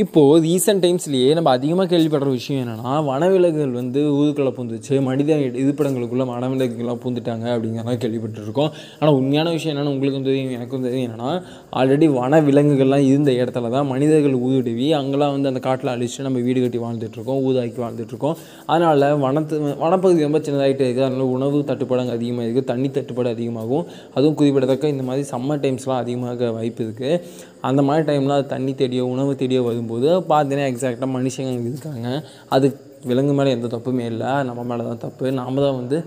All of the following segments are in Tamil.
இப்போது ரீசெண்ட் டைம்ஸ்லேயே நம்ம அதிகமாக கேள்விப்படுற விஷயம் என்னென்னா வனவிலங்குகள் வந்து ஊருக்குள்ளே பூந்துச்சு மனித இருப்பிடங்களுக்குள்ளே வனவிலங்குகள்லாம் பூந்துட்டாங்க அப்படிங்கிறலாம் கேள்விப்பட்டிருக்கோம். ஆனால் உண்மையான விஷயம் என்னென்னா உங்களுக்கும் தெரியும் எனக்கும் தெரியும் என்னென்னா ஆல்ரெடி வனவிலங்குகள்லாம் இருந்த இடத்துல தான் மனிதர்கள் ஊதுடுவி அங்கெல்லாம் வந்து அந்த காட்டில் அழிச்சு நம்ம வீடு கட்டி வாழ்ந்துட்டுருக்கோம் ஊதாக்கி வாழ்ந்துட்டுருக்கோம். அதனால் வனத்து வனப்பகுதி ரொம்ப சின்னதாகிட்டே இருக்குது அதனால் உணவு தட்டுப்பாடு அங்கே அதிகமாக இருக்குது தண்ணி தட்டுப்பாடு அதிகமாகும். அதுவும் குறிப்பிடத்தக்க இந்த மாதிரி சம்மர் டைம்ஸ்லாம் அதிகமாக வாய்ப்பு இருக்குது அந்த மாதிரி டைம்லாம் தண்ணி தேடியோ உணவு தேடியோ வரும் இருக்கும்போது பார்த்தீங்கன்னா எக்ஸாக்டாக மனுஷங்க இருக்காங்க. அது விலங்கு மேலே எந்த தப்புமே இல்லை. நம்ம மேலே தான் தப்பு. நாம் தான் வந்து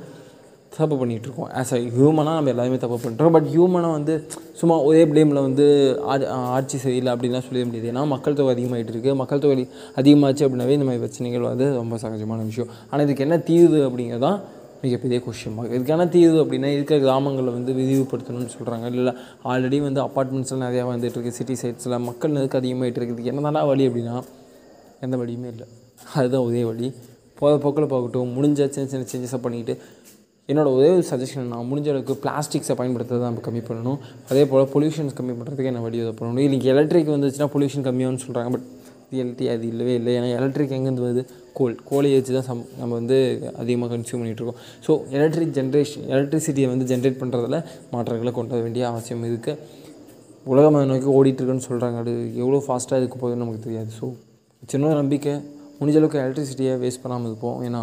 தப்பு பண்ணிகிட்ருக்கோம் ஆஸ் அ ஹியூமனாக நம்ம எல்லாருமே தப்பு பண்ணுறோம் பட் ஹியூமனாக வந்து சும்மா ஒரே பிளேமில் வந்து ஆட்சி சரியில்லை அப்படின்லாம் சொல்ல முடியாது. ஏன்னா மக்கள் தொகை அதிகமாகிட்டு இருக்குது மக்கள் தொகை அதிகமாச்சு அப்படின்னாவே இந்த மாதிரி பிரச்சனைகள் வந்து ரொம்ப சகஜமான விஷயம். ஆனால் இதுக்கு என்ன தீர்வு அப்படிங்கிறது தான் மிகப்பெரிய கொஷின் மார்க் இதுக்கான தீர்வு அப்படின்னா இருக்கிற கிராமங்களை வந்து விரிவுபடுத்தணும்னு சொல்கிறாங்க இல்லை ஆல்ரெடி வந்து அப்பார்ட்மெண்ட்ஸ்லாம் நிறையா வந்துட்டுருக்கு சிட்டி சைட்ஸில் மக்கள் நெருக்கம் அதிகமாகிட்டு இருக்குது. என்னதானா வழி அப்படின்னா எந்த வழியுமே இல்லை. அதுதான் ஒரே வழி. போகிற போக்கில் பார்க்கட்டும் முடிஞ்ச சின்ன சின்ன சேஞ்சஸை பண்ணிக்கிட்டு என்னோட ஒரே ஒரு சஜஷன் நான் முடிஞ்ச அளவுக்கு பிளாஸ்டிக்ஸை பயன்படுத்துறதை நம்ம கம்மி பண்ணணும். அதே போல் பொல்யூஷன்ஸ் கம்மி பண்ணுறதுக்கு என்ன வழி உதவ பண்ணணும் இன்றைக்கி எலக்ட்ரிக் வந்துச்சுன்னா பொல்யூஷன் கம்மியாகும்னு சொல்கிறாங்க பட் ரியாலிட்டி அது இல்லவே இல்லை. ஏன்னா எலக்ட்ரிக் எங்கேருந்து வருது? கோல் கோலை வச்சு தான் சம் நம்ம வந்து அதிகமாக கன்சியூம் பண்ணிகிட்ருக்கோம் ஸோ எலக்ட்ரிக் ஜென்ரேஷன் எலக்ட்ரிசிட்டியை வந்து ஜென்ரேட் பண்ணுறதுல மாற்றங்களை கொண்டு வர வேண்டிய அவசியம் இருக்குது உலகம் அதை நோக்கி ஓடிட்டுருக்குன்னு சொல்கிறாங்க அது எவ்வளோ ஃபாஸ்ட்டாக இதுக்கு போகுதுன்னு நமக்கு தெரியாது. ஸோ சின்ன நம்பிக்கை. முடிஞ்ச அளவுக்கு எலக்ட்ரிசிட்டியை வேஸ்ட் பண்ணாமல் இருப்போம். ஏன்னா